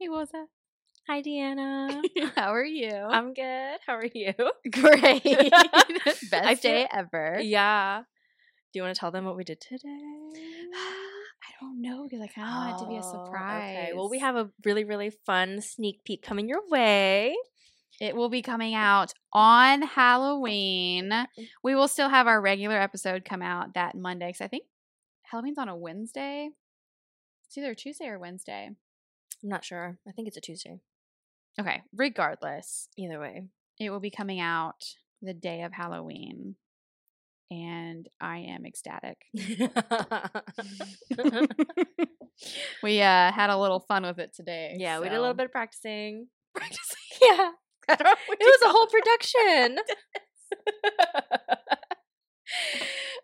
Hey, what's up? Hi, Deanna. How are you? I'm good. How are you? great. Best day ever. Yeah. Do you want to tell them what we did today? I don't know because I kind of want it to be a Oh, surprise. Okay. Well, we have a really, really fun sneak peek coming your way. It will be coming out on Halloween. Mm. We will still have our regular episode come out that Monday because I think Halloween's on a Wednesday. It's either Tuesday or Wednesday. I'm not sure. I think it's a Tuesday. Okay, regardless, Either way. it will be coming out the day of Halloween. And I am ecstatic. we uh, had a little fun with it today. yeah, we did a little bit of practicing. practicing. Yeah. I don't know what It was a whole production.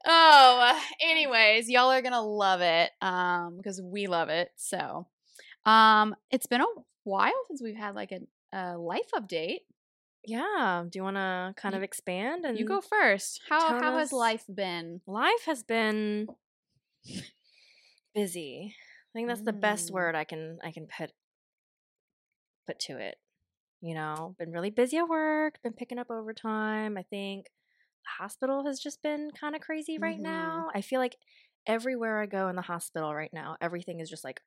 oh, anyways, y'all are gonna love it um because we love it. So, um, it's been a while since we've had like a, a life update. yeah. Do you want to kind You- of expand? And You go first. How how has life been? Life has been busy. I think that's the best Mm. word I can I can put put to it. You know, been really busy at work, been picking up overtime. I think the hospital has just been kind of crazy right Mhm. now. I feel like everywhere I go in the hospital right now, everything is just like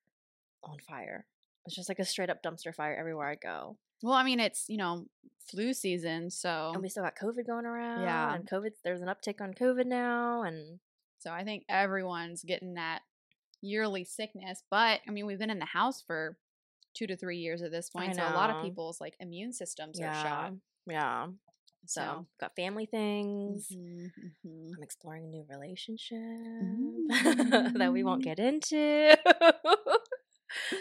on fire. It's just like a straight up dumpster fire everywhere I go. Well, I mean, it's you know flu season, so And we still got COVID going around. Yeah. And COVID, there's an uptick on COVID now. And so I think everyone's getting that yearly sickness. But I mean, we've been in the house for two to three years at this point, so a lot of people's like immune systems are shot. Yeah. So. So, got family things. Mhm, mhm. I'm exploring a new relationship Mm. that we won't get into.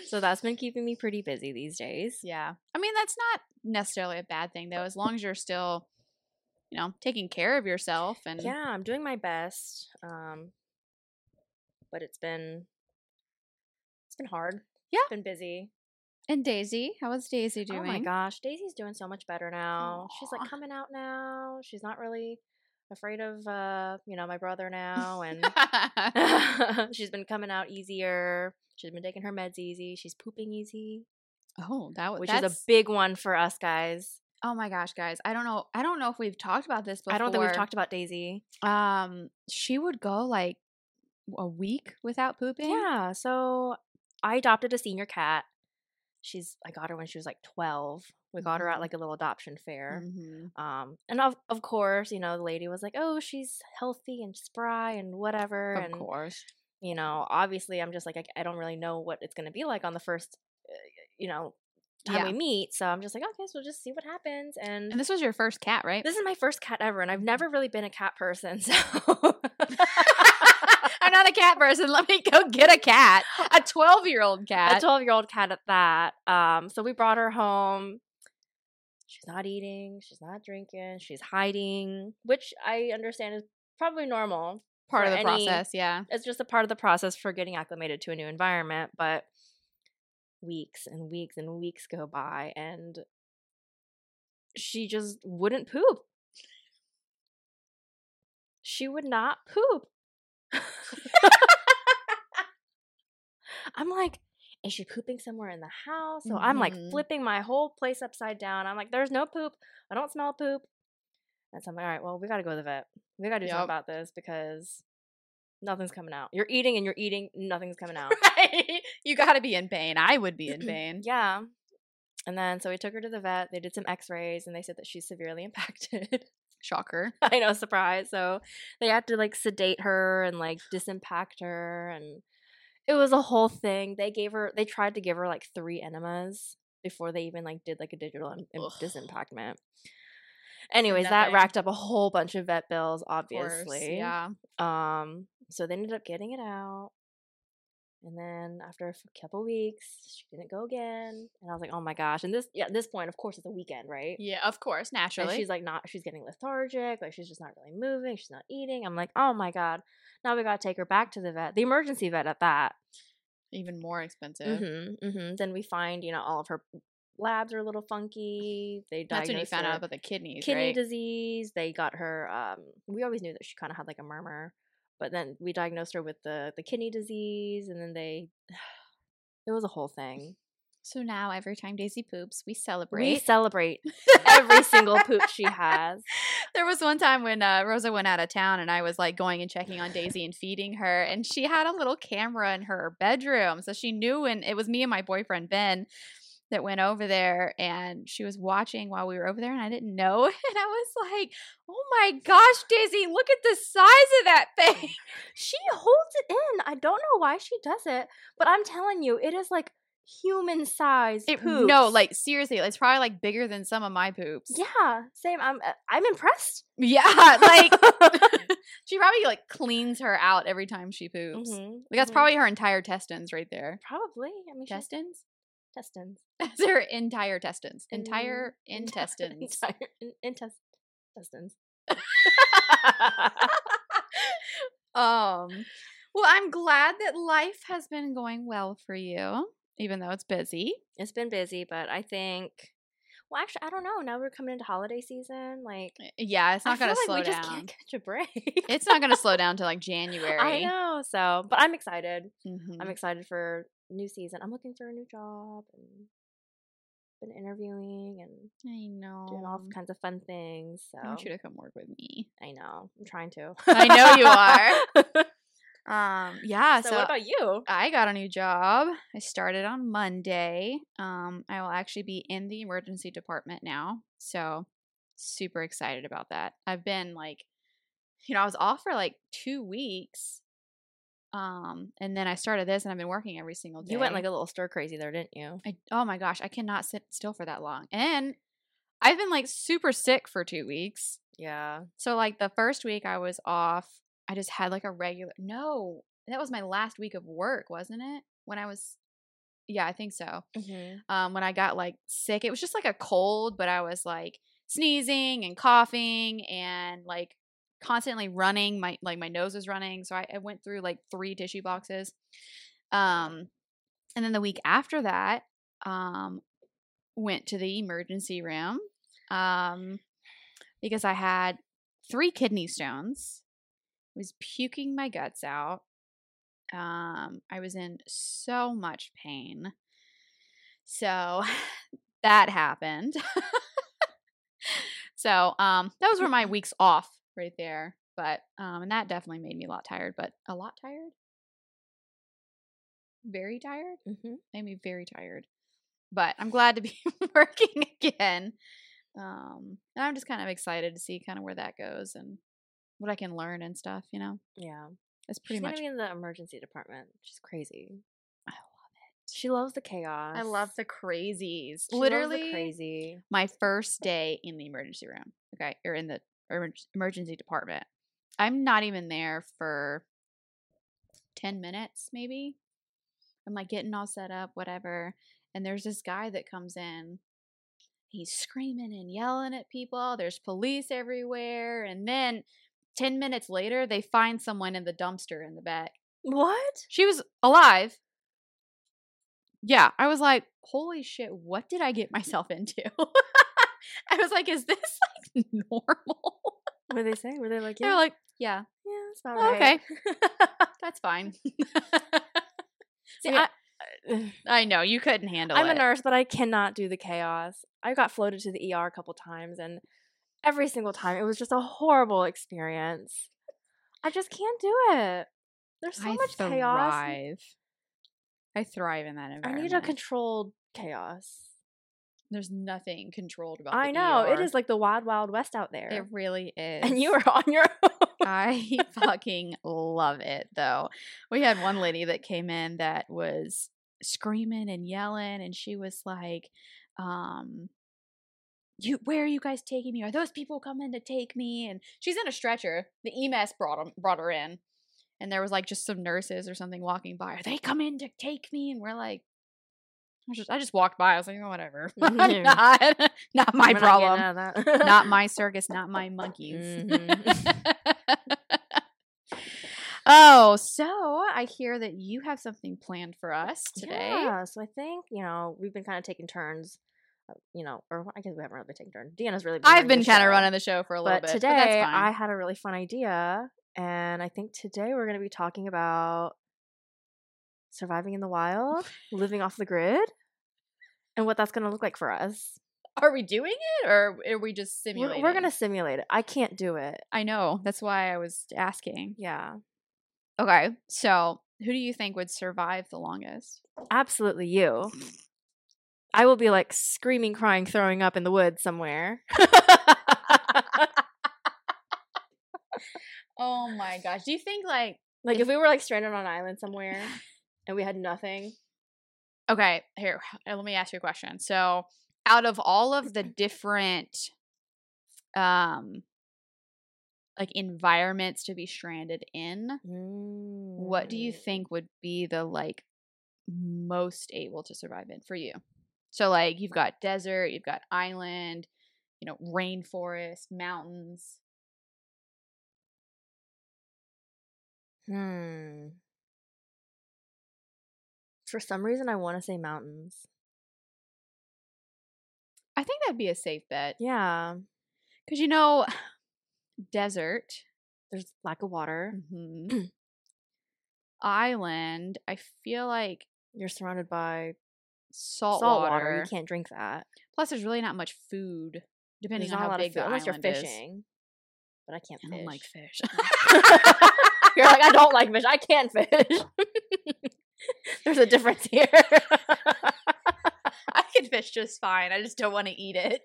so that's been keeping me pretty busy these days. Yeah. I mean, that's not necessarily a bad thing, though, as long as you're still, you know, taking care of yourself and Yeah, I'm doing my best. Um but it's been it's been hard. Yeah. It's been busy. And Daisy, how is Daisy doing? Oh my gosh, Daisy's doing so much better now. She's like coming out now. She's not really afraid of uh, you know, my brother now and she's been coming out easier. She's been taking her meds easy. She's pooping easy, oh, that was which is a big one for us guys. Oh my gosh, guys! I don't know. I don't know if we've talked about this before. I don't think we've talked about Daisy. Um, she would go like a week without pooping. Yeah, so I adopted a senior cat. She's I got her when she was like 12. We got her at Mhm. like a little adoption fair. Mhm. Um and of of course, you know, the lady was like, "Oh, she's healthy and spry and whatever." Of and course. You know, obviously I'm just like I, I don't really know what it's going to be like on the first uh, you know, time Yeah. we meet. So I'm just like, "Okay, so we'll just see what happens." And, And this was your first cat, right? this is my first cat ever and I've never really been a cat person. So I'm not a cat person. Let me go get a cat. A 12 year old cat. a 12 year old cat at that. Um, so we brought her home. She's not eating, she's not drinking, she's hiding, which I understand is probably normal. Part of the any- process, yeah. It's just a part of the process for getting acclimated to a new environment. But weeks and weeks and weeks go by, and she just wouldn't poop. She would not poop. I'm like, is she pooping somewhere in the house? So I'm like Mhm. flipping my whole place upside down. I'm like, there's no poop. I don't smell poop. And so I'm like, all right, well, we got to go to the vet. We got to do Yep. something about this because nothing's coming out. You're eating and you're eating, nothing's coming out. Right? You got to be in pain. I would be in pain. yeah. And then so we took her to the vet. They did some x rays and they said that she's severely impacted. Shocker. I know, surprise. So they had to like sedate her and like disimpact her, and it was a whole thing. They gave her, they tried to give her like three enemas before they even like did like a digital im- im- disimpactment. Anyways, that racked up a whole bunch of vet bills, Of course, obviously. Yeah. Um, so they ended up getting it out. And then after a couple weeks, she didn't go again. And I was like, oh my gosh. And this, yeah, at this point, of course, it's a weekend, right? Yeah, of course, And naturally. she's like not she's getting lethargic, like she's just not really moving, she's not eating. I'm like, oh my god. Now we gotta take her back to the vet, the emergency vet at that. even more expensive. Mm-hmm, mm-hmm. Then we find, you know, all of her labs are a little funky. They That's when you found her out about the kidneys, kidney right? disease. They got her. Um, we always knew that she kind of had like a murmur, but then we diagnosed her with the the kidney disease, and then they. It was a whole thing. So now every time Daisy poops, we celebrate. We celebrate every single poop she has. there was one time when uh, Rosa went out of town and I was like going and checking on Daisy and feeding her, and she had a little camera in her bedroom. So she knew when it was me and my boyfriend Ben that went over there and she was watching while we were over there and I didn't know. And I was like, oh my gosh, Daisy, look at the size of that thing. She holds it in. I don't know why she does it, but I'm telling you, it is like human size It, poops. no, like seriously, it's probably like bigger than some of my poops. yeah, same. I'm uh, I'm impressed. Yeah, like she probably like cleans her out every time she poops. Mhm, Like that's mhm. probably her entire testins right there. probably. I mean, she's Testins? Intestines. That's her entire testins. In- Entire enti- intestines. Entire in, intestines. um well, I'm glad that life has been going well for you, even though it's busy. It's been busy, but I think. Well, actually, I don't know. Now we're coming into holiday season. Like, Yeah, it's not gonna feel slow we down. just can't catch a break. It's not gonna slow down to like January. I know. So, but I'm excited. Mhm. I'm excited for new season. I'm looking for a new job and been interviewing and I know. doing all kinds of fun things. So I want you to come work with me. I know. I'm trying to. I know you are. Um, yeah. so, So, what about you? I got a new job. I started on Monday. Um, I will actually be in the emergency department now. So super excited about that. I've been like, you know, I was off for like two weeks. Um, and then I started this and I've been working every single day. You went like a little stir crazy there, didn't you? I, oh my gosh, I cannot sit still for that long. And I've been like super sick for two weeks. Yeah. So like the first week I was off, I just had like a regular no, that was my last week of work, wasn't it? When I was yeah, I think so. Mm-hmm. Um when I got like sick, it was just like a cold, but I was like sneezing and coughing and like constantly running. My like my nose was running. So I, I went through like three tissue boxes. Um and then the week after that, um went to the emergency room. Um because I had three kidney stones. Was puking my guts out. Um, I was in so much pain. So that happened. so um those were my weeks off right there. But um and that definitely made me a lot tired, but a lot tired? Very tired? Mm-hmm. made me very tired. But I'm glad to be working again. Um, and I'm just kind of excited to see kind of where that goes and what I can learn and stuff. You know, Yeah. it's pretty She's much. be in the emergency department. She's crazy. I love it. She loves the chaos. I love the crazies. She Literally, the crazy. my first day in the emergency room. Okay, or in the emergency department. I'm not even there for ten minutes, maybe. I'm like getting all set up, whatever. And there's this guy that comes in. He's screaming and yelling at people. There's police everywhere. And then 10 minutes later, they find someone in the dumpster in the back. What? She was alive. Yeah, I was like, holy shit, what did I get myself into? I was like, is this like normal? What did they say? Were they like, They yeah, were like, yeah, yeah, about "Oh, right. Okay. That's fine. See, Yeah. I, I know you couldn't handle it. I'm a nurse, but I cannot do the chaos. I got floated to the ER a couple times, and every single time it was just a horrible experience. I just can't do it. There's so I much chaos. thrive. I thrive in that environment. I need a controlled chaos. There's nothing controlled about. I know it ER. is like the wild, wild west out there, It really is. and you were on your own. I fucking love it though. We had one lady that came in that was screaming and yelling and she was like um you where are you guys taking me? Are those people coming to take me? And she's in a stretcher. The EMS brought 'em- brought her in. And there was like just some nurses or something walking by. Are they coming to take me? And we're like I just I just walked by. I was like, oh, whatever. Mhm. not, not my We're problem that. not my circus, not my monkeys. Mhm. oh, so I hear that you have something planned for us today. Yeah, so I think you know we've been kind of taking turns. Uh, You know, or I guess we haven't really been taking turns. Deanna's really. Been I've been kind of running the show for a little but bit, today but fine. I had a really fun idea, and I think today we're going to be talking about surviving in the wild, living off the grid. and what that's gonna look like for us. Are we doing it or are we just We're, simulating? we're gonna simulate it. I can't do it. I know. That's why I was asking. Yeah, Okay. So, who do you think would survive the longest? absolutely you. I will be like screaming, crying, throwing up in the woods somewhere. Oh my gosh. Do you think like like if we were like stranded on an island somewhere and we had nothing. Okay, here, let me ask you a question. So, out of all of the different um like environments to be stranded in, what do you Mm. think would be the like most able to survive in for you? So like you've got desert, you've got island, you know, rainforest, mountains. Hmm. For some reason, I want to say mountains. I think that'd be a safe bet. Yeah, Cuz you know, desert, there's lack of water. mhm, island, I feel like You're surrounded by salt, salt water. water. You can't drink that. Plus, there's really not much food, depending There's on how big food the unless you're island is. fishing. But I can't I fish. don't like fish. you're like I don't like fish. I can't fish. There's a difference here. I can fish just fine. I just don't want to eat it.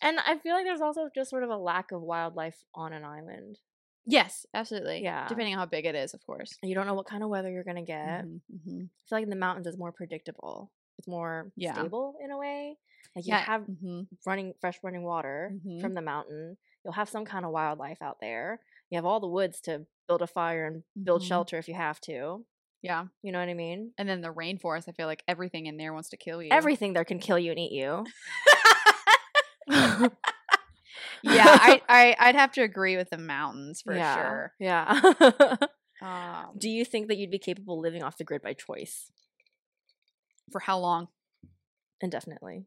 and I feel like there's also just sort of a lack of wildlife on an island. Yes, absolutely. Yeah. depending on how big it is, of course. You don't know what kind of weather you're gonna get. Mhm, mhm. I feel like in the mountains it's more predictable. It's more Yeah. stable in a way. Like you Yeah. have mhm, running fresh running water Mhm. from the mountain. You'll have some kind of wildlife out there. You have all the woods to build a fire and build Mhm. shelter if you have to. Yeah, You know what I mean? and then the rainforest. I feel like everything in there wants to kill you. Everything there can kill you and eat you. yeah, I, I I'd have to agree with the mountains for yeah, sure. Yeah. Um, Do you think that you'd be capable of living off the grid by choice? for how long? Indefinitely.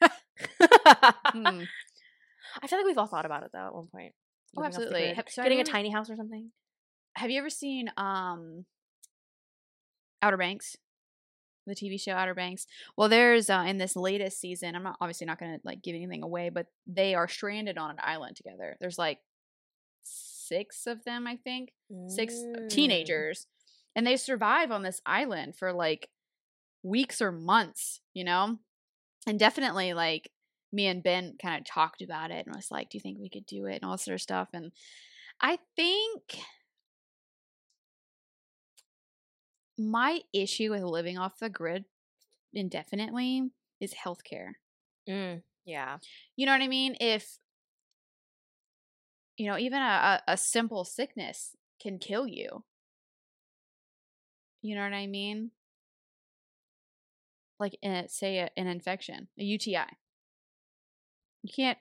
Hmm. I feel like we've all thought about it though at one point. Oh, Living absolutely. Have- so Getting you a tiny house or something. Have you ever seen um Outer Banks? The TV show Outer Banks. Well, there's uh, in this latest season. I'm not obviously not going to like give anything away, but they are stranded on an island together. There's like six of them, I think, six Mm. teenagers, and they survive on this island for like weeks or months. You know, and definitely like me and Ben kind of talked about it and was like, "Do you think we could do it?" and all sort of stuff. And I think my issue with living off the grid indefinitely is healthcare. Mm, yeah. You know what I mean? If you know, even a, a, simple sickness can kill you. You know what I mean? Like, in, say, a, an infection, a UTI. You can't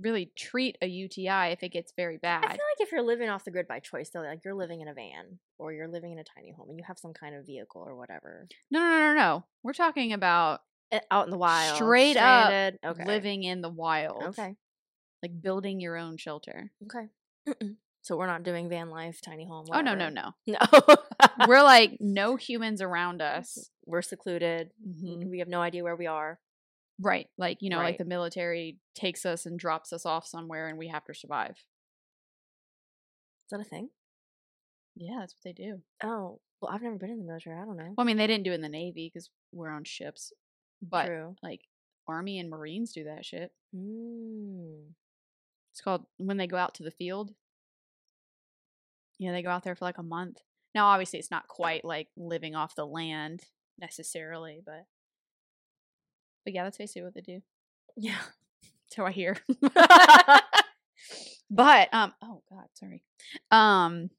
really treat a UTI if it gets very bad. I feel like if you're living off the grid by choice, though, like you're living in a van or you're living in a tiny home and you have some kind of vehicle or whatever No, no, no, no, no. We're talking about Eh, out in the wild, Straight up stranded, okay. living in the wild. Okay. Like building your own shelter. Okay. so we're not doing van life, tiny home. Life. Oh, no, no, no. no. We're like no humans around us. we're secluded. Mhm. We have no idea where we are. Right. Like, you know, like the military takes us and drops us off somewhere and we have to survive. Is that a thing? Yeah, that's what they do. Oh, well, I've never been in the military. I don't know. Well, I mean, they didn't do it in the Navy because we're on ships. But True. like Army and Marines do that shit. Mm. It's called when they go out to the field. Yeah, they go out there for like a month. Now, obviously, it's not quite like living off the land necessarily, but but yeah, that's basically what they do. Yeah. So I hear. but um, oh god, sorry. Um,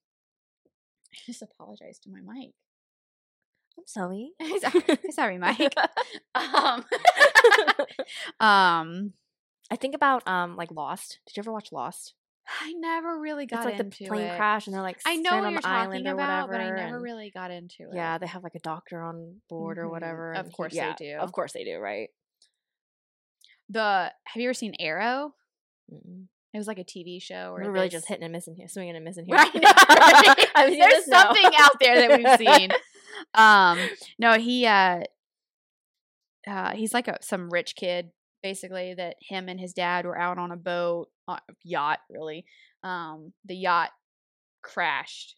I just apologized to my mic. I'm sorry. sorry, sorry, Mike. um, um, I think about um like Lost. Did you ever watch Lost? I never really got into it. it's like into the plane it. crash and they're like I know what you're talking or about, whatever. but I never really got into it. Yeah, they have like a doctor on board or Mhm. whatever. Of and he- course they do. Of course they do, right? The have you ever seen Arrow? Mm-mm. It was like a TV show. Or We're really just hitting and missing here, swinging and missing here. Right, right. I mean, There's know. something out there that we've seen. Um, no, he uh uh, he's like a some rich kid basically that him and his dad were out on a boat uh, yacht really um the yacht crashed.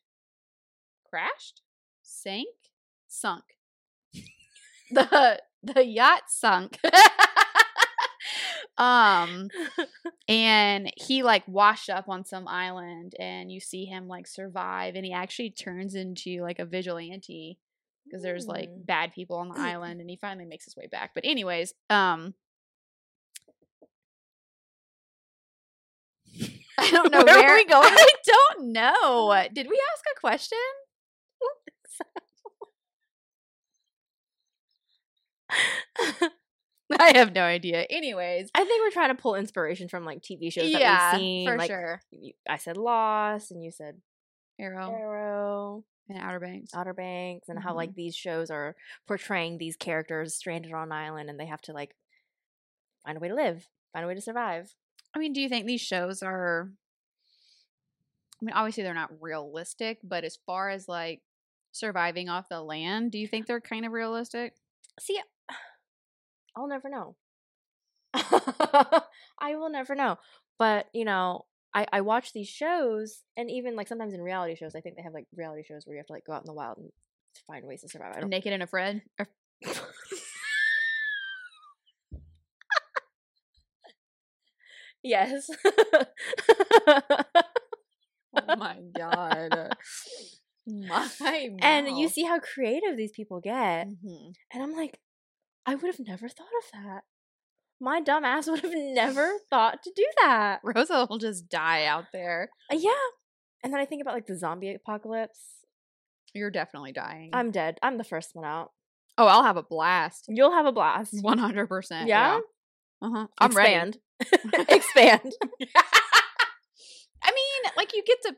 Crashed? Sank? Sunk. The the yacht sunk. Um and he like washed up on some island and you see him like survive and he actually turns into like a vigilante because there's like Mm. bad people on the island and he finally makes his way back. But anyways um i don't know Where where, are we going? i don't know did we ask a question i have no idea anyways I think we're trying to pull inspiration from like TV shows that we've seen. for like, sure you- I said Lost, and you said arrow Arrow, and outer banks Outer Banks, and how Mm-hmm. like these shows are portraying these characters stranded on an island, and they have to like find a way to live, find a way to survive. I mean, do you think these shows are? I mean, obviously they're not realistic, but as far as like surviving off the land, do you think they're kind of realistic? See, I'll never know. I will never know. But you know, I I watch these shows, and even like sometimes in reality shows, I think they have like reality shows where you have to like go out in the wild and find ways to survive. I don't. Naked and afraid. yes. oh my god. My and you see how creative these people get. Mhm. And I'm like, I would have never thought of that. My dumb ass would have never thought to do that. Rosa will just die out there. Uh, yeah. And then I think about like the zombie apocalypse. You're definitely dying. I'm dead. I'm the first one out. oh, I'll have a blast. You'll have a blast. One hundred percent. Yeah? Uh huh. I'm ready. Expand. Expand. I mean, like you get to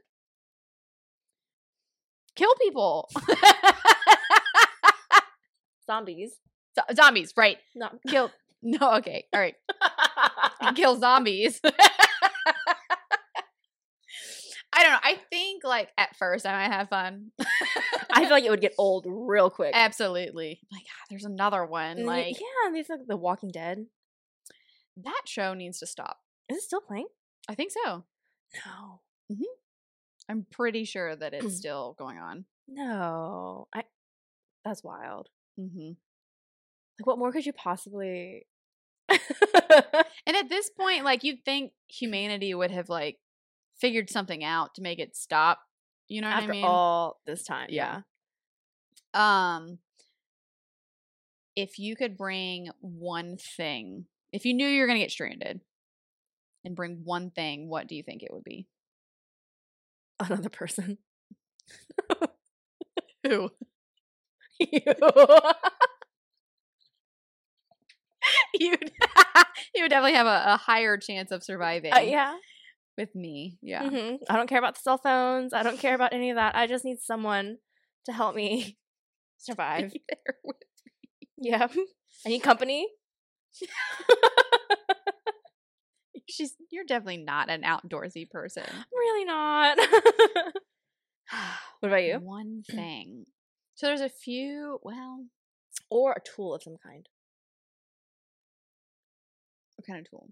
kill people. Zombies. Zo- zombies, right? No. Kill. No, okay, all right. Kill zombies. I don't know. I think like at first I might have fun. I feel like it would get old real quick. absolutely. Like ah, there's another one. Like yeah, and these like The Walking Dead. That show needs to stop. Is it still playing? I think so. No. I'm pretty sure that it's still going on. No. I that's wild. hmm Like what more could you possibly And at this point, like you'd think humanity would have like figured something out to make it stop. You know what after I mean? all this time? Yeah. Um if you could bring one thing, if you knew you were going to get stranded and bring one thing, what do you think it would be? Another person. Who? you. You'd you would definitely have a, a higher chance of surviving Uh, yeah. with me. Yeah. hmm I don't care about the cell phones. I don't care about any of that. I just need someone to help me survive. Be there with- yeah. I need company. She's you're definitely not an outdoorsy person. really not. what about you? One thing. So there's a few, well, Or a tool of some kind. what kind of tool?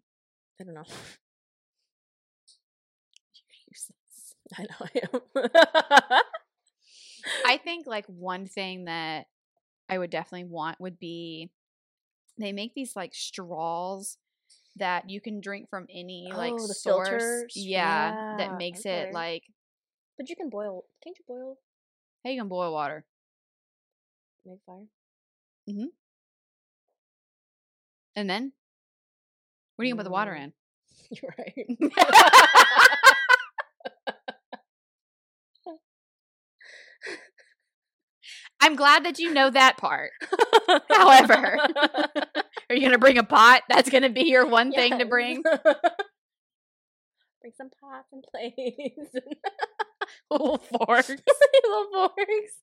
I don't know. I know I am. I think like one thing that I would definitely want would be they make these like straws that you can drink from any like Oh, the source. filters? Yeah, Yeah, that makes okay. it like but you can boil. Can't you boil? hey, you can boil water. Make fire. Mm-hmm. And then what are you gonna put the water Mm. in? You're right. I'm glad that you know that part. However, Are you gonna bring a pot? That's gonna be your one thing to bring. bring some pots and plates Little forks. little forks.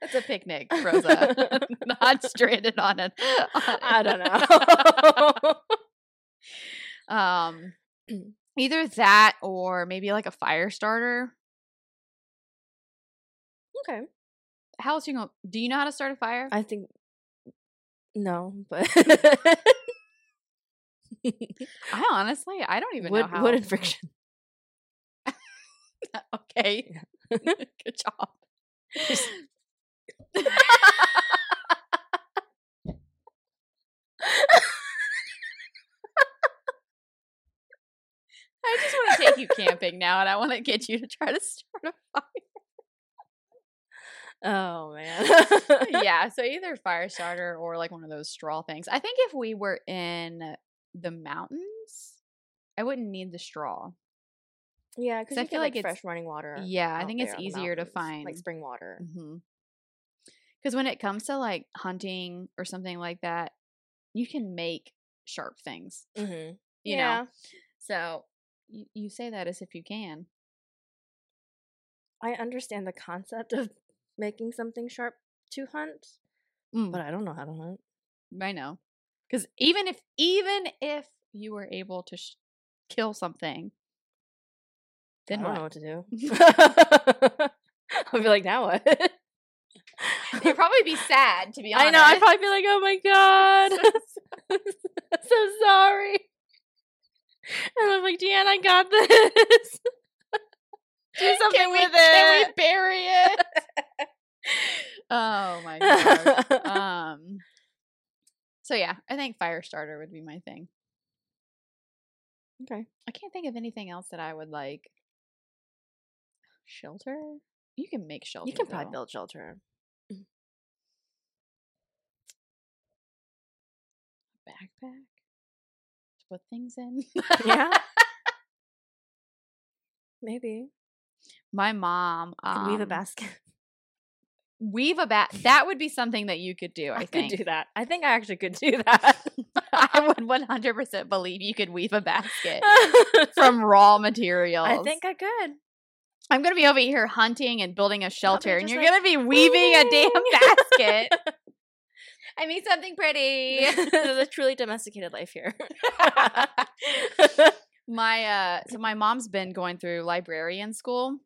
That's a picnic, Rosa. Not stranded on it. I don't know. Um, either that or maybe like a fire starter. Okay. How else you gonna? Do you know how to start a fire? I think No, but I honestly, I don't even wood, know how. wood and friction. okay. Good job. I just want to take you camping now, and I want to get you to try to start a fire. Oh man. yeah, so either fire starter or like one of those straw things. I think if we were in the mountains, I wouldn't need the straw. Yeah, because I feel like like it's- fresh running water. Yeah, I think it's there on the easier to find. like spring water. Because when it comes to like hunting or something like that, you can make sharp things. Mm-hmm. You yeah, know, so you, you say that as if you can. I understand the concept of making something sharp to hunt, Mm, but I don't know how to hunt. I know, because even if even if you were able to sh- kill something, then I don't what? know what to do. I'll be like, now what? You'd probably be sad to be honest. I know. I'd probably be like, oh my god, so sorry. And I'm like, Deanne, I got this. Do something can we, with Can it. we bury it? oh my god. um. So yeah, I think fire starter would be my thing. okay. I can't think of anything else that I would like. Shelter? You can make shelter. You can probably though. build shelter. backpack to put things in. Yeah. Maybe. My mom Could weave a um, basket. Weave a bat. That would be something that you could do. I, I, think. could do that. I think I actually could do that. I would one hundred percent believe you could weave a basket from raw materials. I think I could. I'm gonna be over here hunting and building a shelter, and you're like, gonna be weaving a damn basket. I made something pretty. There's a truly domesticated life here. my uh so my mom's been going through librarian school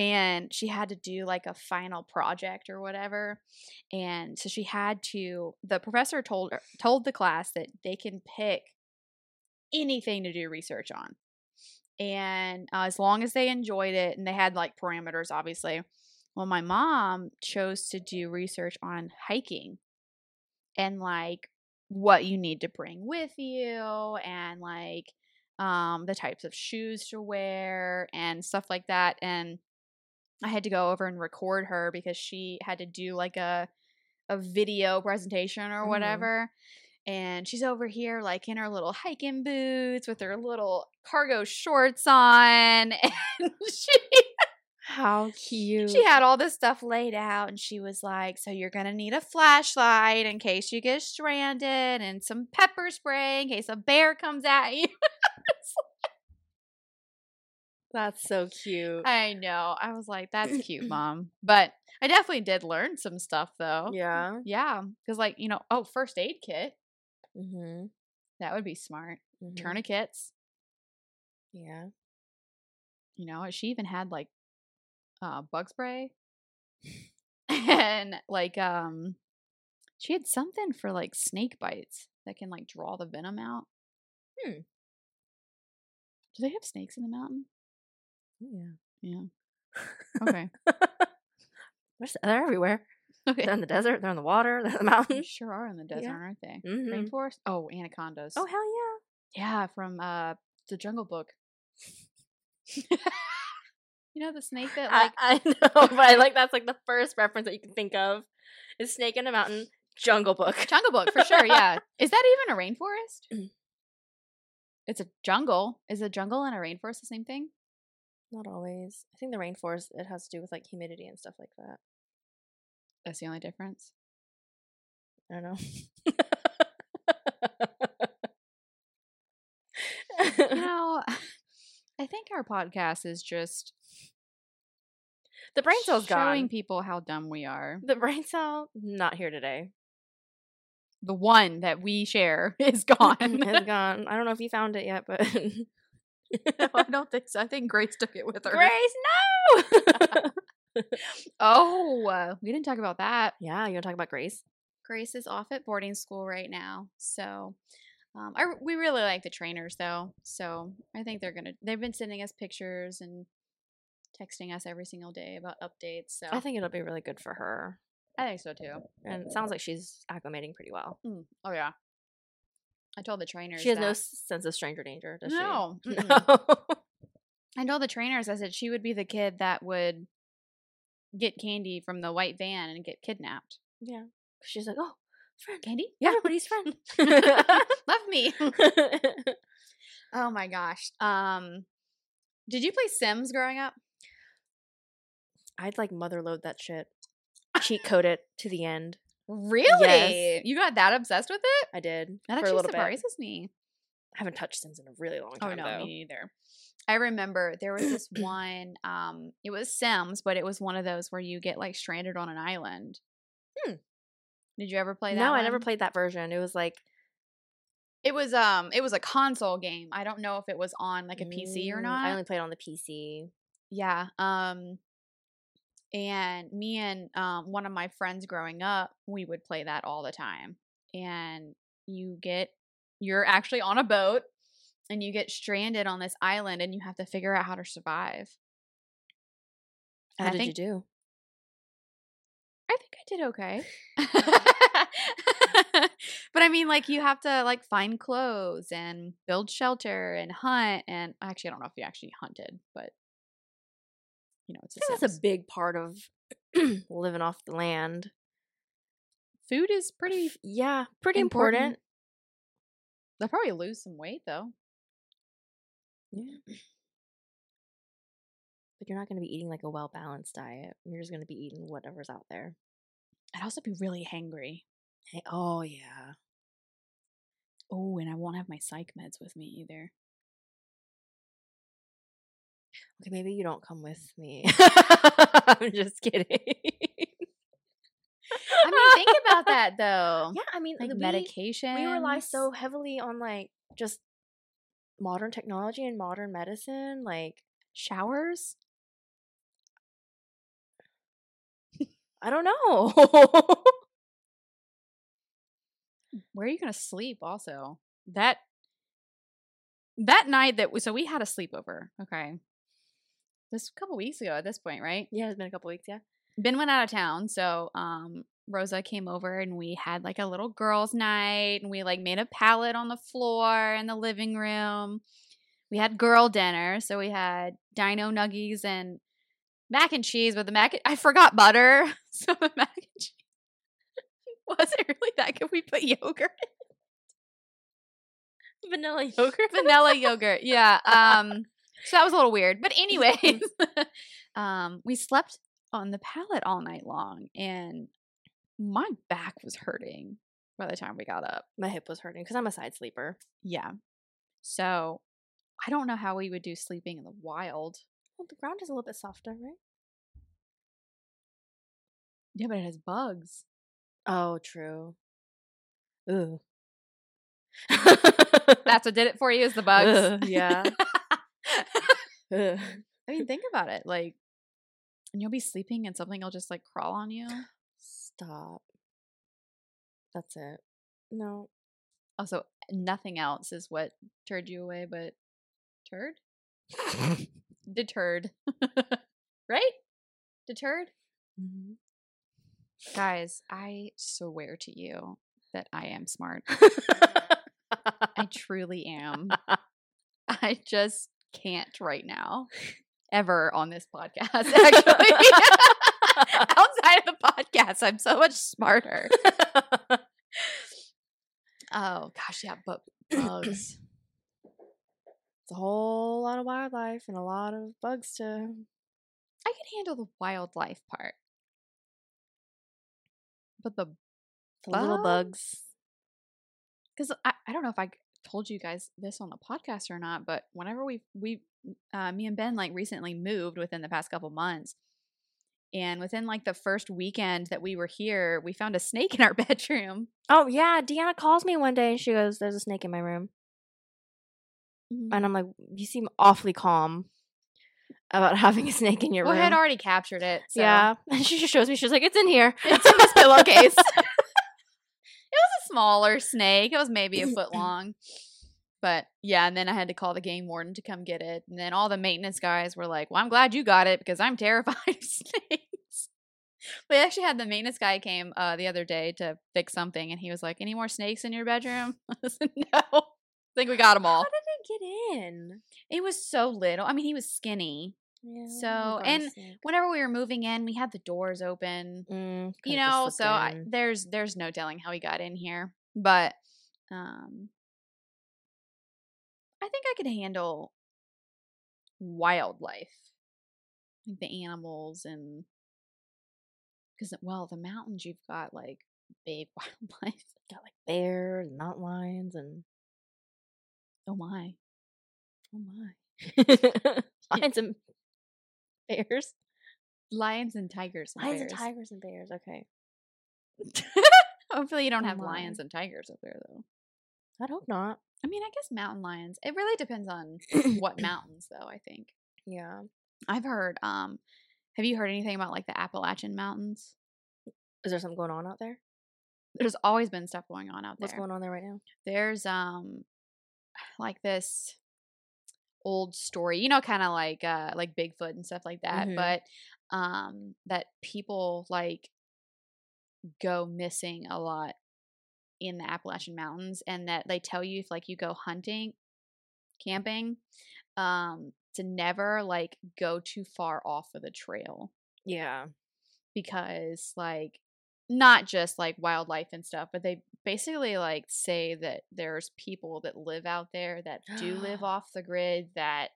and she had to do like a final project or whatever and so she had to the professor told told the class that they can pick anything to do research on and uh, as long as they enjoyed it and they had like parameters obviously well my mom chose to do research on hiking and like what you need to bring with you and like um, the types of shoes to wear and stuff like that. And I had to go over and record her because she had to do like a a video presentation or Mhm. whatever. And she's over here like in her little hiking boots with her little cargo shorts on and she How cute. she had all this stuff laid out and she was like so you're gonna need a flashlight in case you get stranded and some pepper spray in case a bear comes at you That's so cute. i know i was like that's cute mom but i definitely did learn some stuff though yeah. yeah because like you know oh first aid kit Mm-hmm. that would be smart mm-hmm. tourniquets Yeah. you know she even had like uh bug spray and like um she had something for like snake bites that can like draw the venom out Hmm. do they have snakes in the mountain Yeah. yeah okay They're, everywhere. okay They're in the desert. They're in the water. They're in the they mountains. sure are in the desert Yeah. aren't they Mhm. rainforest oh anacondas Oh hell yeah Yeah, from uh the jungle book you know the snake that like I, I know, but I like that's like the first reference that you can think of is Snake in a Mountain, Jungle Book. Jungle Book for sure. Yeah. Is that even a rainforest? Mm. it's a jungle. Is a jungle and a rainforest the same thing? Not always. I think the rainforest it has to do with like humidity and stuff like that. That's the only difference. I don't know. You know, I think our podcast is just the brain cell's showing gone. people how dumb we are. The brain cell not here today. The one that we share is gone. it's gone. I don't know if you found it yet, but No, I don't think so. I think Grace took it with her. Grace, no. Oh, uh, we didn't talk about that. yeah, you want to talk about Grace? Grace is off at boarding school right now, so um, I, we really like the trainers though. So I think they're gonna. They've been sending us pictures and texting us every single day about updates. So I think it'll be really good for her. I think so too. And it sounds like she's acclimating pretty well. Mm. Oh yeah. I told the trainers She has no that- s- sense of stranger danger, does No, she? mm-mm. No. I told the trainers I said she would be the kid that would get candy from the white van and get kidnapped. yeah. She's like, oh, friend. Candy? Yeah. Everybody's friend. Love me. oh my gosh. Um did you play Sims growing up? I'd like motherlode that shit. Cheat code it to the end. Really? Yes. You got that obsessed with it? I did That actually little bit. surprises me. I haven't touched Sims in a really long time. Oh time no, though. me neither. I remember there was this one. Um, it was Sims, but it was one of those where you get like stranded on an island. Hmm. Did you ever play that? no, I never played that version. It was like It was um, it was a console game. I don't know if it was on like a PC or mm, not. I only played on the PC. Yeah. Um and me and um one of my friends growing up, we would play that all the time. And you get you're actually on a boat and you get stranded on this island and you have to figure out how to survive. How did think you do? I think I did okay. but I mean like you have to like find clothes and build shelter and hunt and actually I don't know if you actually hunted, but you know, it's a that's a big part of living off the land. food is pretty yeah, pretty important. important. They'll probably lose some weight though. Yeah. But you're not going to be eating like a well balanced diet. You're just going to be eating whatever's out there. I'd also be really hangry. Hey, oh yeah. Oh, and I won't have my psych meds with me either. Okay, maybe you don't come with me. I'm just kidding. I mean, think about that though. Yeah, I mean, Like medication. We rely so heavily on like just modern technology and modern medicine. Like, showers. I don't know. Where are you gonna sleep? Also, that that night that we so we had a sleepover. Okay, this couple weeks ago at this point, right? yeah, it's been a couple weeks. Yeah. Ben went out of town, so um Rosa came over and we had like a little girls' night and we like made a pallet on the floor in the living room. We had girl dinner, so we had dino nuggies and mac and cheese, but the mac I forgot butter. So the mac and cheese wasn't really that good. We put yogurt. Vanilla yogurt. Vanilla yogurt. Yeah. Um so that was a little weird. But anyways, um we slept on the pallet all night long and my back was hurting by the time we got up. My hip was hurting because I'm a side sleeper. Yeah. So I don't know how we would do sleeping in the wild. Well, the ground is a little bit softer, right? Yeah, but it has bugs. Oh, true. Ooh. That's what did it for you is the bugs. Ugh, yeah. I mean, think about it. Like, and you'll be sleeping and something will just like crawl on you. Stop. That's it. No. Also, nothing else is what turned you away, but turd? Deterred. right? Deterred? Mhm. Guys, I swear to you that I am smart. I truly am. I just can't right now. Ever on this podcast, actually. Outside of the podcast, I'm so much smarter. Oh gosh, yeah, but bugs. It's a whole lot of wildlife and a lot of bugs to. I can handle the wildlife part. But the The little bugs. because I, I don't know if I told you guys this on the podcast or not, but whenever we we uh, me and Ben like recently moved within the past couple months, and within like the first weekend that we were here, we found a snake in our bedroom. Oh yeah, Deanna calls me one day and she goes, "There's a snake in my room," and I'm like, "You seem awfully calm about having a snake in your Well, I had already captured it. So. Yeah, and she just shows me. She's like, "It's in here." it's in this pillowcase. Smaller snake. It was maybe a foot long. But yeah, and then I had to call the game warden to come get it. And then all the maintenance guys were like, Well, I'm glad you got it because I'm terrified of snakes. We actually had the maintenance guy came uh, the other day to fix something, and he was like, "Any more snakes in your bedroom?" I said, "No, I think we got them all." How did it get in? It was so little. I mean, he was skinny. Yeah, So, and. Whenever we were moving in, we had the doors open. Mm, you know, so I, there's there's no telling how he got in here. But um, I think I could handle wildlife, like the animals and because well, the mountains you've got like big wildlife. got like bears, and mountain lions, and Oh my. oh my, lions and bears, Lions and tigers. And lions and tigers and bears. Okay, Hopefully, you don't have lions and tigers up there, though. I'd hope not. I mean, I guess mountain lions. It really depends on what mountains, though. I think Yeah, I've heard. Um, have you heard anything about like the Appalachian Mountains? is there something going on out there? There's always been stuff going on out there. What's going on there right now? There's um, like this old story, you know, kind of like uh, like Bigfoot and stuff like that, Mhm. but um, that people like go missing a lot in the Appalachian Mountains, and that they tell you if like you go hunting, camping, um, to never like go too far off of the trail Yeah, because like not just like wildlife and stuff, but they basically like say that there's people that live out there that do live off the grid that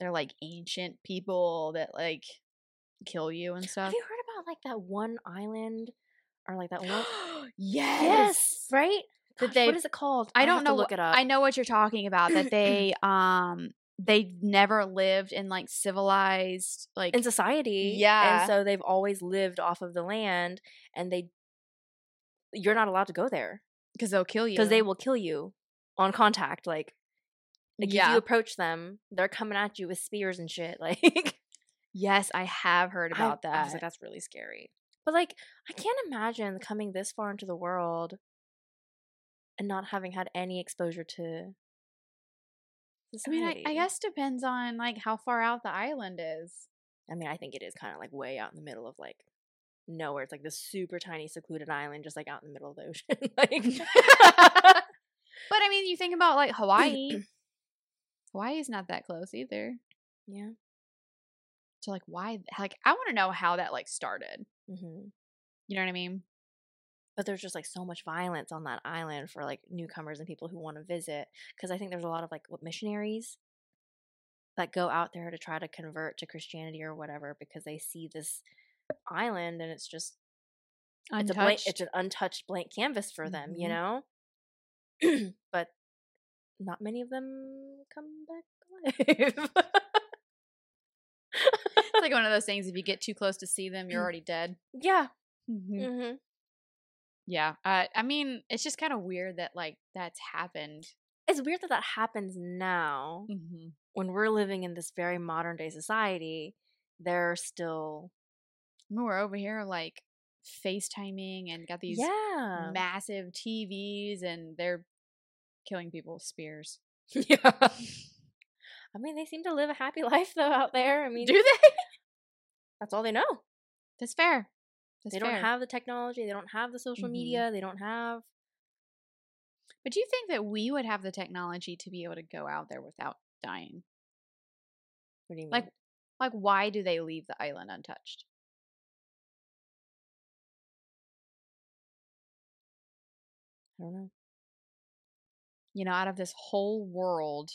they're like ancient people that like kill you and stuff. have you heard about like that one island or like that one? yes. right. That they- what is it called? I I'll don't know. Look it up. I know what you're talking about. That they um they never lived in like civilized like in society. Yeah. And so they've always lived off of the land and they you're not allowed to go there because they'll kill you because they will kill you on contact like like if you approach them, they're coming at you with spears and shit like Yes, I have heard about I, that. was like that's really scary. But like I can't imagine coming this far into the world and not having had any exposure to I mean, I, I guess depends on like how far out the island is. I mean, I think it is kind of like way out in the middle of like nowhere. It's like this super tiny secluded island, just like out in the middle of the ocean. like, But I mean, you think about like Hawaii. Hawaii's not that close either. yeah. So like, why? Like, I want to know how that like started. hmm You know what I mean? But there's just like so much violence on that island for like newcomers and people who want to visit. Because I think there's a lot of like what missionaries that go out there to try to convert to Christianity or whatever because they see this island and it's just it's a blank it's an untouched blank canvas for them, you Mhm. know. but not many of them come back alive. It's like one of those things. If you get too close to see them, you're already dead. yeah. Mm-hmm. hmm Yeah. Uh, I mean, it's just kind of weird that like that's happened. It's weird that that happens now Mm-hmm. when we're living in this very modern day society. They're still We're over here like FaceTiming and got these yeah massive TVs and they're killing people with spears. yeah. I mean, they seem to live a happy life though out there. I mean, Do they? that's all they know. That's fair. That's they don't have the technology. They don't have the social Mhm. media. They don't have. But do you think that we would have the technology to be able to go out there without dying? What do you mean? Like, like why do they leave the island untouched? Don't know. You know, out of this whole world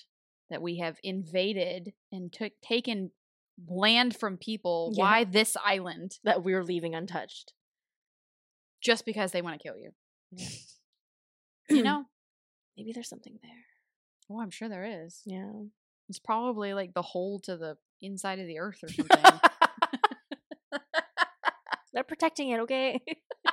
that we have invaded and took taken land from people, Yeah. why this island? That we're leaving untouched. Just because they want to kill you. Yeah. You know? Maybe there's something there. Oh, I'm sure there is. Yeah. It's probably like the hole to the inside of the earth or something. They're protecting it, okay?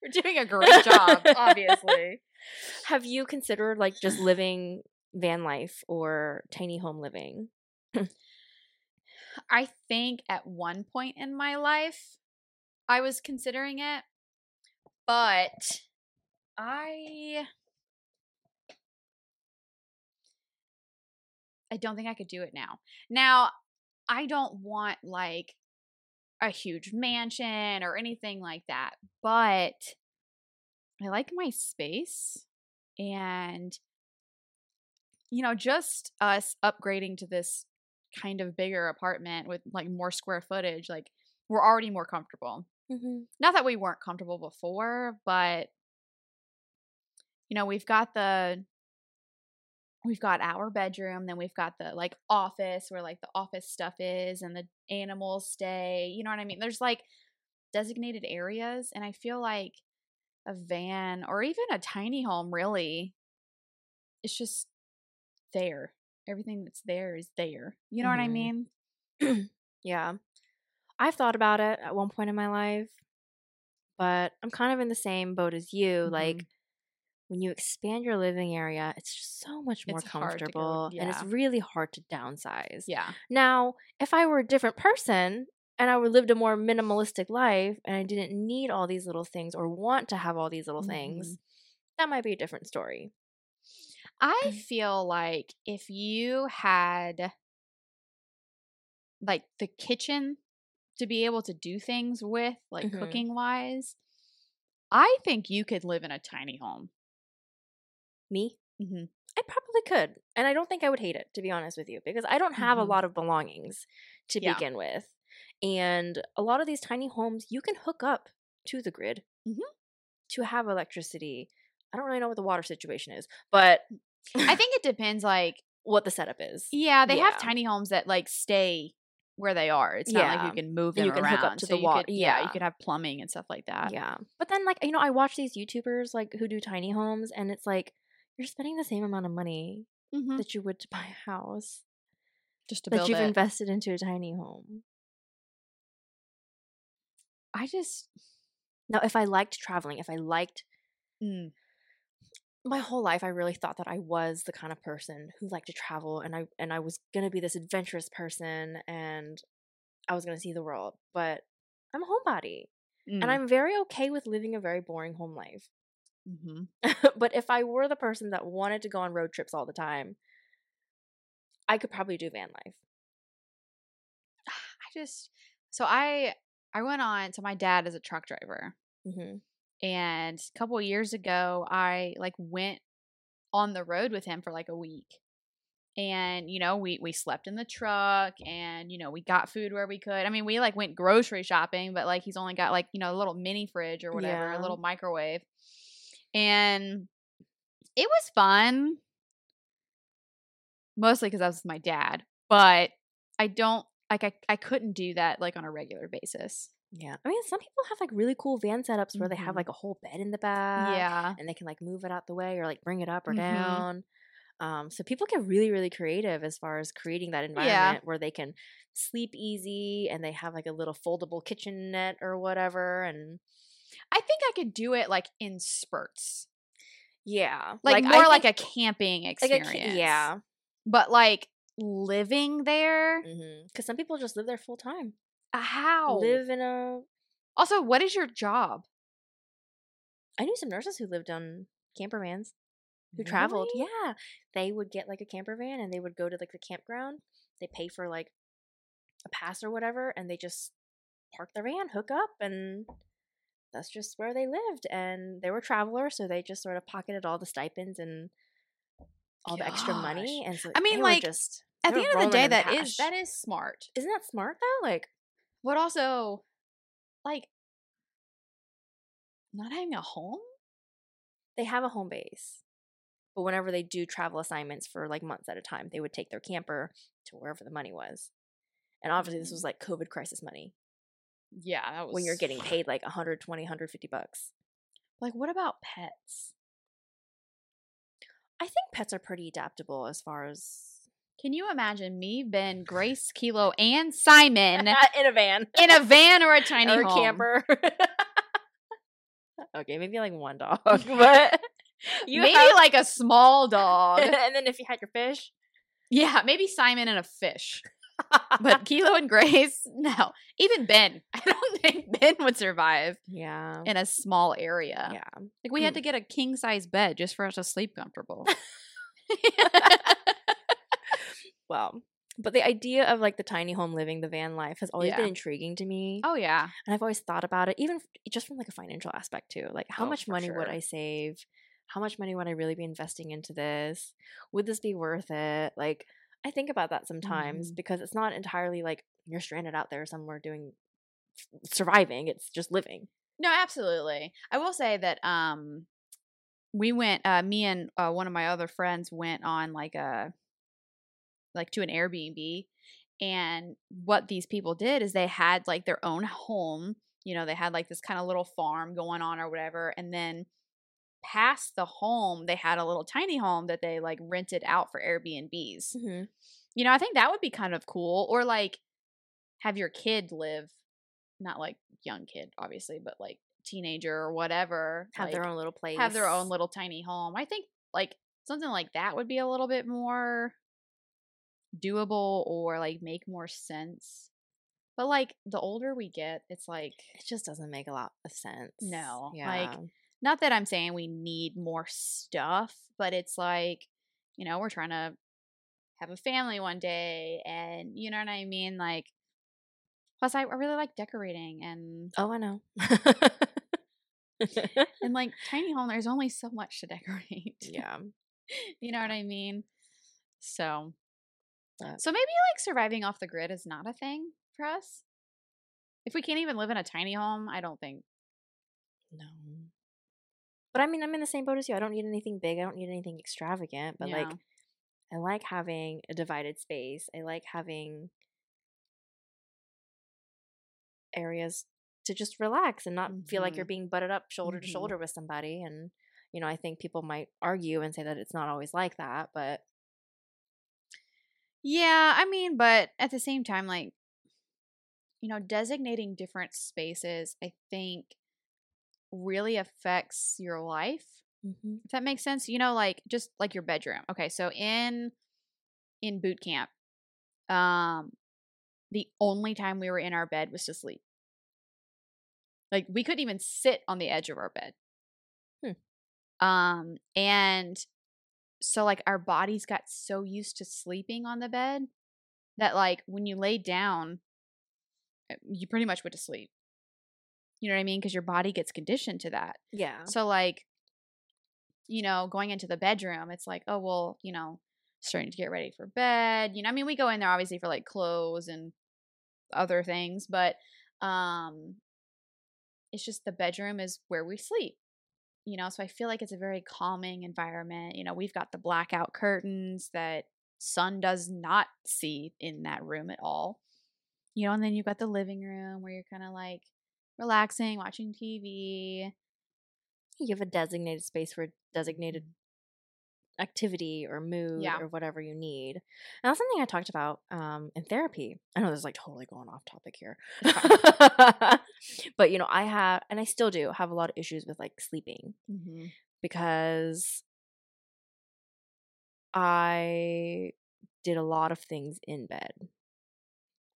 You're doing a great job, obviously. Have you considered like just living van life or tiny home living? I think at one point in my life, I was considering it, but I I don't think I could do it now. Now, I don't want like a huge mansion or anything like that, but I like my space and you know, just us upgrading to this kind of bigger apartment with like more square footage, like we're already more comfortable. Mm-hmm. Not that we weren't comfortable before, but you know, we've got the we've got our bedroom, then we've got the like office where like the office stuff is and the animals stay. You know what I mean? There's like designated areas and I feel like a van or even a tiny home really it's just there. Everything that's there is there. You know what I Mhm. mean? Yeah. I've thought about it at one point in my life, but I'm kind of in the same boat as you. Like, Mhm. When you expand your living area, it's just so much more It's to go- comfortable and it's really hard to downsize. Yeah. Now, if I were a different person and I would lived a more minimalistic life and I didn't need all these little things or want to have all these little things, that might be a different story. I feel like if you had like the kitchen to be able to do things with, like Mhm. cooking wise, I think you could live in a tiny home. Me? hmm I probably could. And I don't think I would hate it, to be honest with you, because I don't have Mhm. a lot of belongings to Yeah. begin with. And a lot of these tiny homes, you can hook up to the grid Mhm. to have electricity. I don't really know what the water situation is, but I think it depends. Like, what the setup is. yeah, they have tiny homes that like stay where they are. It's not like you can move them you can around. hook up to so the water. wa- could- yeah, you yeah. could have plumbing and stuff like that. Yeah. But then, like, you know, I watch these YouTubers, like, who do tiny homes, and it's like, you're spending the same amount of money hmm that you would to buy a house Just to that you've it. invested into a tiny home. I just. Now, if I liked traveling, if I liked Mm, my whole life I really thought that I was the kind of person who liked to travel and I and I was going to be this adventurous person and I was going to see the world. But I'm a homebody mm, and I'm very okay with living a very boring home life. Mhm. but if I were the person that wanted to go on road trips all the time, I could probably do van life. I just so I I went on so my dad is a truck driver hmm and a couple of years ago I like went on the road with him for like a week. And you know, we we slept in the truck and you know, we got food where we could. I mean, we like went grocery shopping, but like he's only got like, you know, a little mini fridge or whatever, Yeah. a little microwave. And it was fun. Mostly cuz I was with my dad, but I don't like I I couldn't do that like on a regular basis. Yeah. I mean, some people have like really cool van setups where they have Mhm. like a whole bed in the back. yeah. and they can like move it out the way or like bring it up or Mhm. down. Um, so people get really, really creative as far as creating that Yeah. environment where they can sleep easy and they have like a little foldable kitchenette or whatever. And I think I could do it like in spurts. yeah, Like, I more like think- a camping like a experience. yeah, But like living there, because some people just live there full time. uh, how? Live in a. Also, what is your job? I knew some nurses who lived on camper vans. who traveled. Really? Yeah. They would get like a camper van and they would go to like the campground. They pay for like a pass or whatever and they just park their van, hook up and that's just where they lived and they were travelers so they just sort of pocketed all the stipends and all the extra money and so I mean, like, just At the end of the day, that is cash. that is smart. isn't that smart though like But also, like, not having a home. they have a home base but whenever they do travel assignments for like months at a time they would take their camper to wherever the money was and obviously this was mm-hmm. like covid crisis money Yeah, that was when you're getting paid like 120 150 bucks Like, what about pets? i think pets are pretty adaptable as far as Can you imagine me, Ben, Grace, Kilo, and Simon in a van in a van or a tiny or a camper okay maybe like one dog but you maybe have- like a small dog. and then if you had your fish yeah, maybe Simon and a fish. But Kilo and Grace, no. Even Ben, I don't think Ben would survive yeah. in a small area. Yeah. Like we had Mm. to get a king size bed just for us to sleep comfortable. Well, but the idea of like the tiny home living, the van life has always been intriguing to me. oh yeah. And I've always thought about it, even f- just from like a financial aspect too. Like, how Oh, much money would. I save? How much money would I really be investing into this? Would this be worth it? Like, I think about that sometimes Mhm. because it's not entirely like you're stranded out there somewhere doing surviving. It's just living. No, absolutely. I will say that um we went uh me and uh, one of my other friends went on like a like to an Airbnb and what these people did is they had like their own home, you know, they had like this kind of little farm going on or whatever and then past the home they had a little tiny home that they like rented out for Airbnbs. Mm-hmm. You know, I think that would be kind of cool or like have your kid live not like young kid obviously, but like teenager or whatever Have their own little place. have their own little tiny home. I think like something like that would be a little bit more doable or like make more sense. But like the older we get, it's like It just doesn't make a lot of sense. No, Yeah. like, not that I'm saying we need more stuff, but it's like, you know, we're trying to have a family one day and you know what I mean? Like plus I, I really like decorating and oh, I know. and like tiny home there's only so much to decorate. yeah. you know what I mean? So, But- so maybe like surviving off the grid is not a thing for us. If we can't even live in a tiny home, I don't think. No. But I mean, I'm in the same boat as you. I don't need anything big. I don't need anything extravagant. But like, I like having a divided space. I like having areas to just relax and not feel like you're Mhm. being butted up shoulder to Mhm. shoulder with somebody. And, you know, I think people might argue and say that it's not always like that. But Yeah, I mean, but at the same time, like, you know, designating different spaces, I think really affects your life. If that makes sense. You know, like just like your bedroom. Okay, so in in boot camp, um, the only time we were in our bed was to sleep. Like we couldn't even sit on the edge of our bed. Hmm. Um, and so like our bodies got so used to sleeping on the bed that like when you lay down, uh, you pretty much went to sleep. You know what I mean? Because your body gets conditioned to that. yeah. So like, you know, going into the bedroom, it's like, oh well, you know, starting to get ready for bed. You know, I mean, we go in there obviously for like clothes and other things, but um it's just the bedroom is where we sleep. You know, so I feel like it's a very calming environment. You know, we've got the blackout curtains that sun does not see in that room at all. You know, and then you've got the living room where you're kind of like relaxing, watching TV. you have a designated space for designated activity or mood Yeah. or whatever you need. And that's something I talked about um, in therapy. I know this is like totally going off topic here. but you know, I have and I still do have a lot of issues with like sleeping Mm-hmm. because I did a lot of things in bed.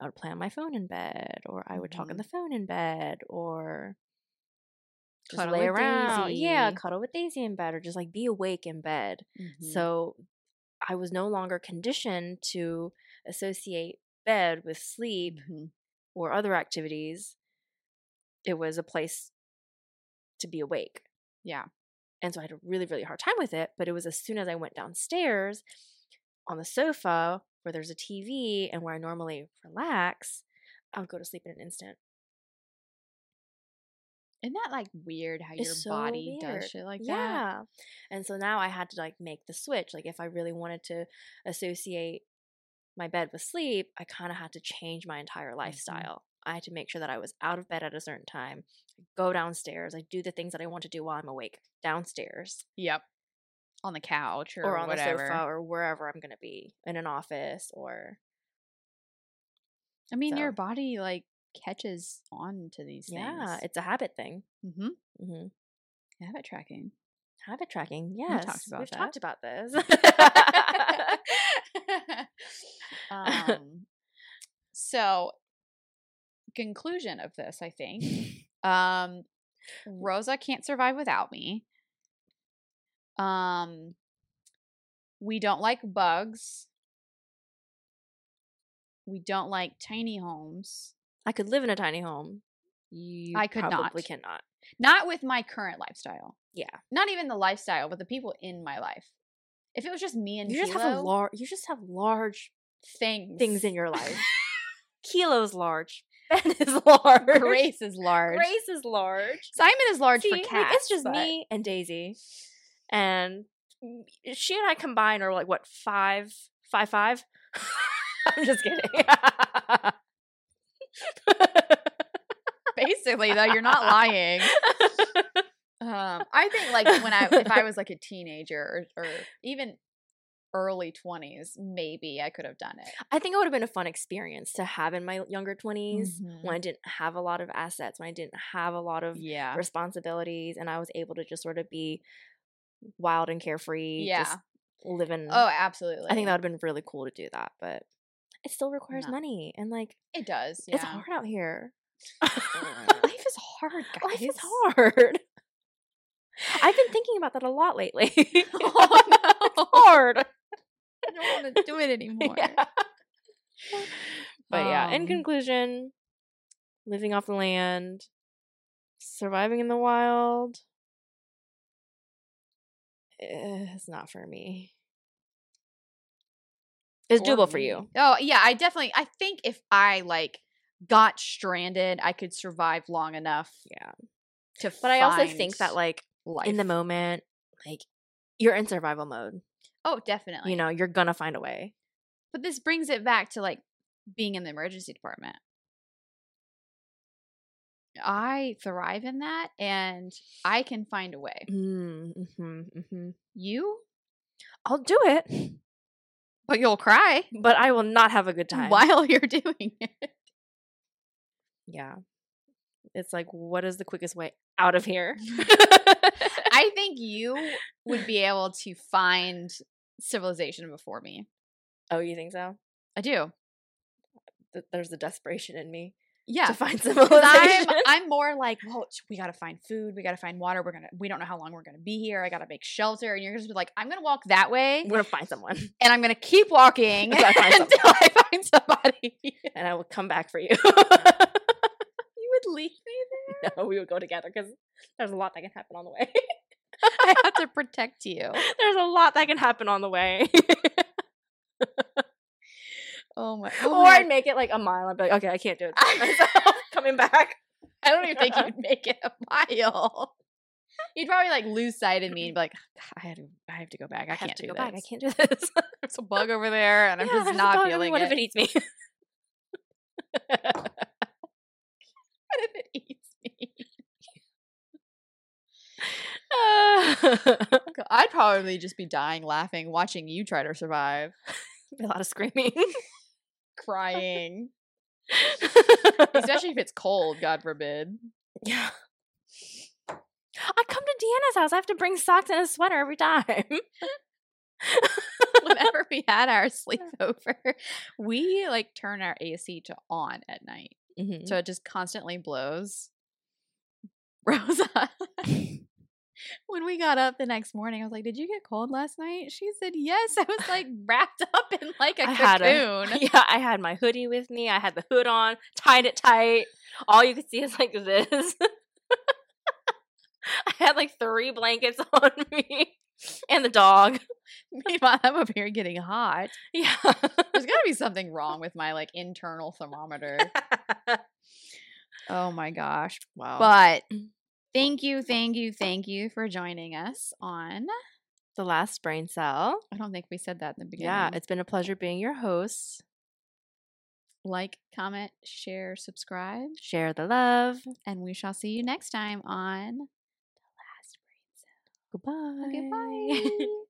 I would play on my phone in bed, or I would talk on the phone in bed, or just Cuddle lay around. Yeah, cuddle with Daisy in bed, or just like be awake in bed. Mm-hmm. So I was no longer conditioned to associate bed with sleep Mhm. or other activities. It was a place to be awake. yeah, And so I had a really, really hard time with it. But it was as soon as I went downstairs on the sofa where there's a TV and where I normally relax, I'll go to sleep in an instant. isn't that like weird how It's your so body weird. does shit like that? yeah. And so now I had to like make the switch. Like if I really wanted to associate my bed with sleep, I kind of had to change my entire Mm-hmm. lifestyle. I had to make sure that I was out of bed at a certain time, go downstairs, I do the things that I want to do while I'm awake downstairs Yep. On the couch or, or, on whatever. the sofa or wherever I'm going to be in an office or I mean, your body like catches on to these yeah, things. it's a habit thing. mm-hmm. hmm habit tracking. Habit tracking. Yes, talked about we've that. talked about this. um, So, conclusion of this, I think. Um, Rosa can't survive without me. Um, we don't like bugs. We don't like tiny homes. I could live in a tiny home. You I could probably not. cannot. Not with my current lifestyle. Yeah. Not even the lifestyle, but the people in my life. If it was just me and You just have a Kilo, large you just have large things, things in your life. Kilo's large. Ben is large. Grace is large. Grace is large. Simon is large See, for cats. it's just me and Daisy. And she and I combined are like what, five five five? I'm just kidding. Basically, though, you're not lying. Um, I think like when I if I was like a teenager or, or even early twenties, maybe I could have done it. I think it would have been a fun experience to have in my younger 20s Mhm. when I didn't have a lot of assets, when I didn't have a lot of Yeah, responsibilities, and I was able to just sort of be wild and carefree. Yeah. Just living. Oh, absolutely. I think that would have been really cool to do that, but it still requires No. money. And like, it does. Yeah. it's hard out here. Life is hard, guys. Life is hard. I've been thinking about that a lot lately. Oh, no. it's hard. I don't want to do it anymore. Yeah. But yeah, in Um, conclusion, living off the land, surviving in the wild, Eh, it's not for me. It's For doable for you. Oh yeah, I definitely. I think if I like got stranded, I could survive long enough. Yeah. To But I also think that like life. in the moment, like you're in survival mode. Oh, definitely. You know, you're gonna find a way. But this brings it back to like being in the emergency department. I thrive in that and I can find a way. Mm-hmm, mm-hmm. You? I'll do it, But you'll cry but I will not have a good time. while you're doing it. Yeah. It's like, what is the quickest way out of here? I think you would be able to find civilization before me. oh, you think so? I do. There's a desperation in me Yeah. to find civilization. I'm I'm more like, well, we gotta find food, we gotta find water, we're gonna we don't know how long we're gonna be here. I gotta make shelter, and you're just like, I'm gonna walk that way, I'm gonna find someone, and I'm gonna keep walking Until I find until I find somebody. and I will come back for you you. would leave me there. no, we would go together because there's a lot that can happen on the way. I have to protect you. there's a lot that can happen on the way. Oh my! God Or I'd make it like a mile. I'd be like, okay, I can't do it. Coming back. I don't even think you'd make it a mile. You'd probably like lose sight of me and be like, I had to, I have to go back. I, I can't to do go this. back. I can't do this. There's a bug over there, and I'm just not. Feeling What it. What if it eats me? What if it eats me? I'd probably just be dying laughing, watching you try to survive, a lot of screaming. Crying. Especially if it's cold, God forbid. yeah. I come to DeAnna's house. I have to bring socks and a sweater every time. Whenever we had our sleepover, we like turn our AC to on at night. Mhm. So it just constantly blows. Rosa. when we got up the next morning, I was like, Did you get cold last night? She said, Yes. I was like wrapped up in like a I had a- cocoon. yeah, I had my hoodie with me. I had the hood on, tied it tight. All you could see is like this. I had like three blankets on me and the dog. Meanwhile, I'm up here getting hot. Yeah. There's got to be something wrong with my like internal thermometer. Oh my gosh. wow. But Mm. Thank you, thank you, thank you for joining us on. the last brain cell. I don't think we said that in the beginning. Yeah, it's been a pleasure being your host. like, comment, share, subscribe, Share the love. and we shall see you next time on The Last Brain Cell. Goodbye. Okay, bye.